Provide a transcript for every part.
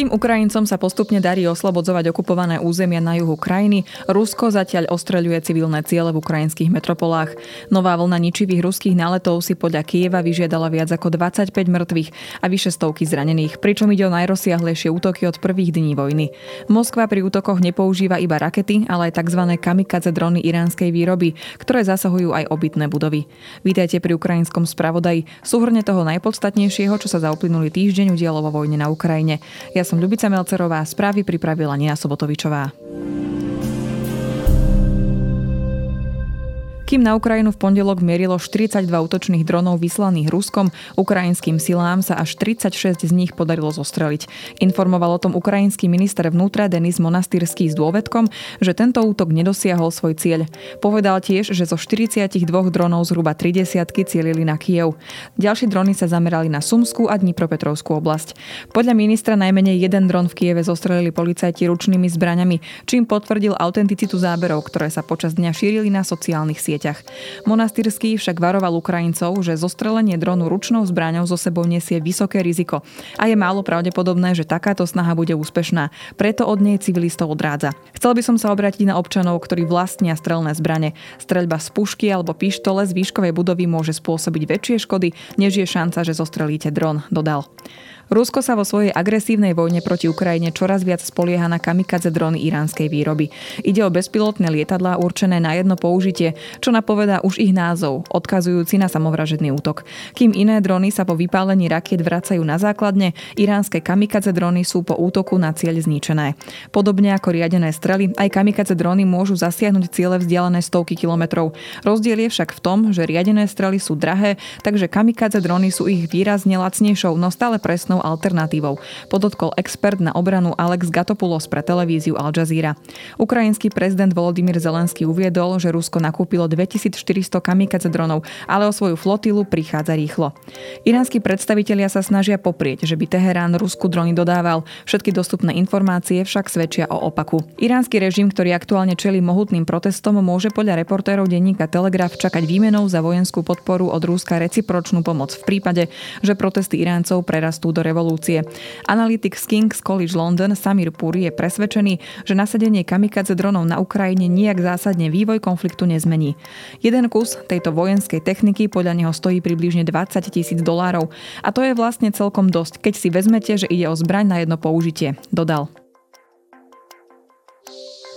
Kým Ukrajincom sa postupne darí oslobodzovať okupované územia na juhu krajiny, Rusko zatiaľ ostreľuje civilné ciele v ukrajinských metropolách. Nová vlna ničivých ruských náletov si podľa Kieva vyžiadala viac ako 25 mŕtvych a vyše stovky zranených, pričom ide o najrozsiahlejšie útoky od prvých dní vojny. Moskva pri útokoch nepoužíva iba rakety, ale aj tzv. kamikaze drony iránskej výroby, ktoré zasahujú aj obytné budovy. Vítajte pri ukrajinskom spravodaji. Súhrne toho najpodstatnejšieho, čo sa za uplynulý týždeň udialo vo vojne na Ukrajine. Ja som Ľubica Melcerová, správy pripravila Nina Sobotovičová. Kým na Ukrajinu v pondelok mierilo 42 útočných dronov vyslaných Ruskom, ukrajinským silám sa až 36 z nich podarilo zostreliť. Informoval o tom ukrajinský minister vnútra Denis Monastyrský s dôvedkom, že tento útok nedosiahol svoj cieľ. Povedal tiež, že zo 42 dronov zhruba 30 cielili na Kiev. Ďalšie drony sa zamerali na Sumskú a Dnipropetrovskú oblasť. Podľa ministra najmenej jeden dron v Kieve zostrelili policajti ručnými zbraňami, čím potvrdil autenticitu záberov, ktoré sa počas dňa šírili na sociálnych sieťach sieťach. Monastyrský však varoval Ukrajincov, že zostrelenie dronu ručnou zbraňou zo sebou nesie vysoké riziko a je málo pravdepodobné, že takáto snaha bude úspešná. Preto od nej civilistov odrádza. Chcel by som sa obrátiť na občanov, ktorí vlastnia strelné zbrane. Streľba z pušky alebo pištole z výškovej budovy môže spôsobiť väčšie škody, než je šanca, že zostrelíte dron, dodal. Rusko sa vo svojej agresívnej vojne proti Ukrajine čoraz viac spolieha na kamikadze drony iránskej výroby. Ide o bezpilotné lietadlá určené na jedno použitie, čo napovedá už ich názov, odkazujúci na samovražedný útok. Kým iné drony sa po vypálení rakiet vracajú na základne, iránske kamikadze drony sú po útoku na cieľ zničené. Podobne ako riadené strely, aj kamikadze drony môžu zasiahnuť ciele vzdialené stovky kilometrov. Rozdiel je však v tom, že riadené strely sú drahé, takže kamikadze drony sú ich výrazne lacnejšou, no stále presnou jedinou alternatívou, podotkol expert na obranu Alex Gatopoulos pre televíziu Al Jazeera. Ukrajinský prezident Volodymyr Zelenský uviedol, že Rusko nakúpilo 2400 kamikaze dronov, ale o svoju flotilu prichádza rýchlo. Iránsky predstavitelia sa snažia poprieť, že by Teherán Rusku drony dodával. Všetky dostupné informácie však svedčia o opaku. Iránsky režim, ktorý aktuálne čelí mohutným protestom, môže podľa reportérov denníka Telegraph čakať výmenou za vojenskú podporu od Rúska recipročnú pomoc v prípade, že protesty Iráncov prerastú do revolúcie. Analytik z King's College London Samir Puri je presvedčený, že nasadenie kamikadze dronov na Ukrajine nijak zásadne vývoj konfliktu nezmení. Jeden kus tejto vojenskej techniky podľa neho stojí približne 20 tisíc dolárov a to je vlastne celkom dosť, keď si vezmete, že ide o zbraň na jedno použitie, dodal.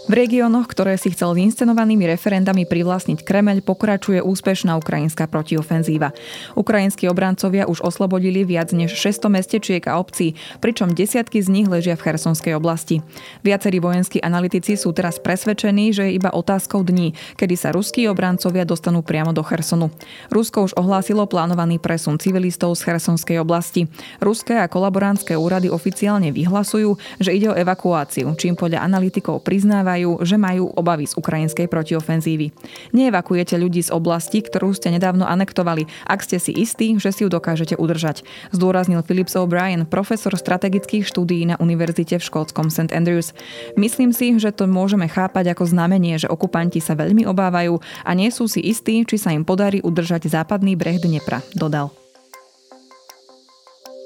V regiónoch, ktoré si chcel s inscenovanými referendami privlastniť Kremeľ, pokračuje úspešná ukrajinská protiofenzíva. Ukrajinskí obrancovia už oslobodili viac než 600 mestečiek a obcí, pričom desiatky z nich ležia v Chersonskej oblasti. Viacerí vojenskí analytici sú teraz presvedčení, že je iba otázkou dní, kedy sa ruskí obrancovia dostanú priamo do Chersonu. Rusko už ohlásilo plánovaný presun civilistov z Chersonskej oblasti. Ruské a kolaborantské úrady oficiálne vyhlasujú, že ide o evakuáciu, čím podľa analytikov priznáva uznávajú, že majú obavy z ukrajinskej protiofenzívy. Neevakujete ľudí z oblasti, ktorú ste nedávno anektovali, ak ste si istí, že si ju dokážete udržať. Zdôraznil Philips O'Brien, profesor strategických štúdií na univerzite v škótskom St. Andrews. Myslím si, že to môžeme chápať ako znamenie, že okupanti sa veľmi obávajú a nie sú si istí, či sa im podarí udržať západný breh Dnepra, dodal.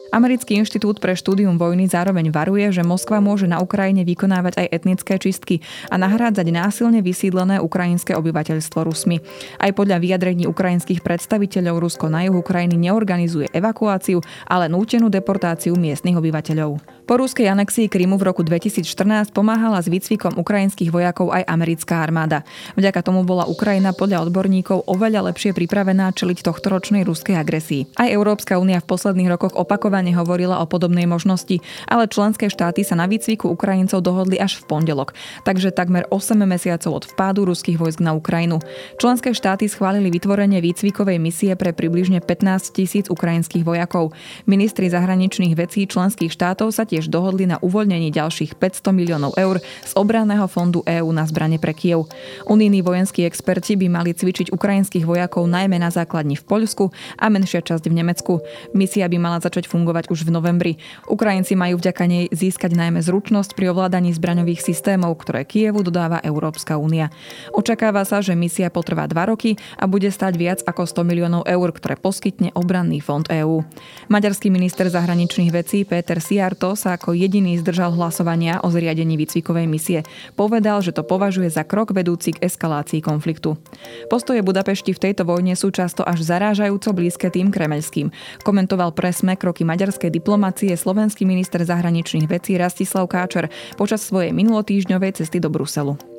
Americký inštitút pre štúdium vojny zároveň varuje, že Moskva môže na Ukrajine vykonávať aj etnické čistky a nahrádzať násilne vysídlené ukrajinské obyvateľstvo Rusmi. Aj podľa vyjadrení ukrajinských predstaviteľov Rusko na juhu Ukrajiny neorganizuje evakuáciu, ale nútenú deportáciu miestnych obyvateľov. Po ruskej anexii Krymu v roku 2014 pomáhala s výcvikom ukrajinských vojakov aj americká armáda. Vďaka tomu bola Ukrajina podľa odborníkov oveľa lepšie pripravená čeliť tohto ročnej ruskej agresii. Aj Európska únia v posledných rokoch opakovane hovorila o podobnej možnosti, ale členské štáty sa na výcviku Ukrajincov dohodli až v pondelok, takže takmer 8 mesiacov od vpádu ruských vojsk na Ukrajinu. Členské štáty schválili vytvorenie výcvikovej misie pre približne 15 tisíc ukrajinských vojakov. Ministri zahraničných vecí členských štátov sa tiež taktiež dohodli na uvoľnení ďalších 500 miliónov eur z obranného fondu EÚ na zbrane pre Kiev. Unijní vojenskí experti by mali cvičiť ukrajinských vojakov najmä na základni v Poľsku a menšia časť v Nemecku. Misia by mala začať fungovať už v novembri. Ukrajinci majú vďaka nej získať najmä zručnosť pri ovládaní zbraňových systémov, ktoré Kievu dodáva Európska únia. Očakáva sa, že misia potrvá dva roky a bude stať viac ako 100 miliónov eur, ktoré poskytne obranný fond EÚ. Maďarský minister zahraničných vecí Peter Siarto sa ako jediný zdržal hlasovania o zriadení výcvikovej misie. Povedal, že to považuje za krok vedúci k eskalácii konfliktu. Postoje Budapešti v tejto vojne sú často až zarážajúco blízke tým kremeľským. Komentoval presme kroky maďarskej diplomácie slovenský minister zahraničných vecí Rastislav Káčer počas svojej minulotýždňovej cesty do Bruselu.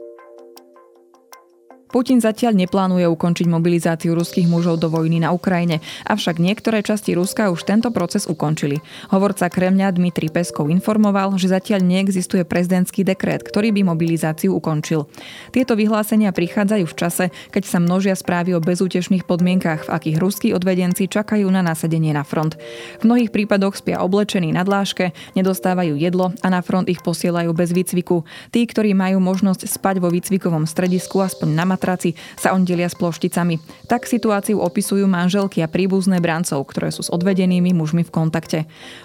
Putin zatiaľ neplánuje ukončiť mobilizáciu ruských mužov do vojny na Ukrajine, avšak niektoré časti Ruska už tento proces ukončili. Hovorca Kremľa Dmitri Peskov informoval, že zatiaľ neexistuje prezidentský dekret, ktorý by mobilizáciu ukončil. Tieto vyhlásenia prichádzajú v čase, keď sa množia správy o bezútešných podmienkach, v akých ruskí odvedenci čakajú na nasadenie na front. V mnohých prípadoch spia oblečení na dláške, nedostávajú jedlo a na front ich posielajú bez výcviku. Tí, ktorí majú možnosť spať vo výcvikovom stredisku aspoň na matraci sa on delia s plošticami. Tak situáciu opisujú manželky a príbuzné brancov, ktoré sú s odvedenými mužmi v kontakte.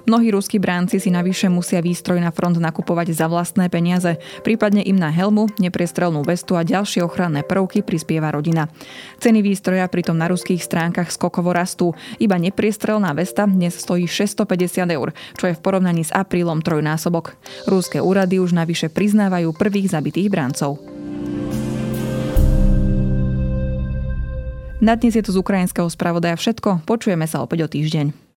Mnohí ruskí bránci si navyše musia výstroj na front nakupovať za vlastné peniaze, prípadne im na helmu, nepriestrelnú vestu a ďalšie ochranné prvky prispieva rodina. Ceny výstroja pritom na ruských stránkach skokovo rastú. Iba nepriestrelná vesta dnes stojí 650 eur, čo je v porovnaní s aprílom trojnásobok. Rúske úrady už navyše priznávajú prvých zabitých brancov. Na dnes je to z ukrajinského spravodaja všetko. Počujeme sa opäť o týždeň.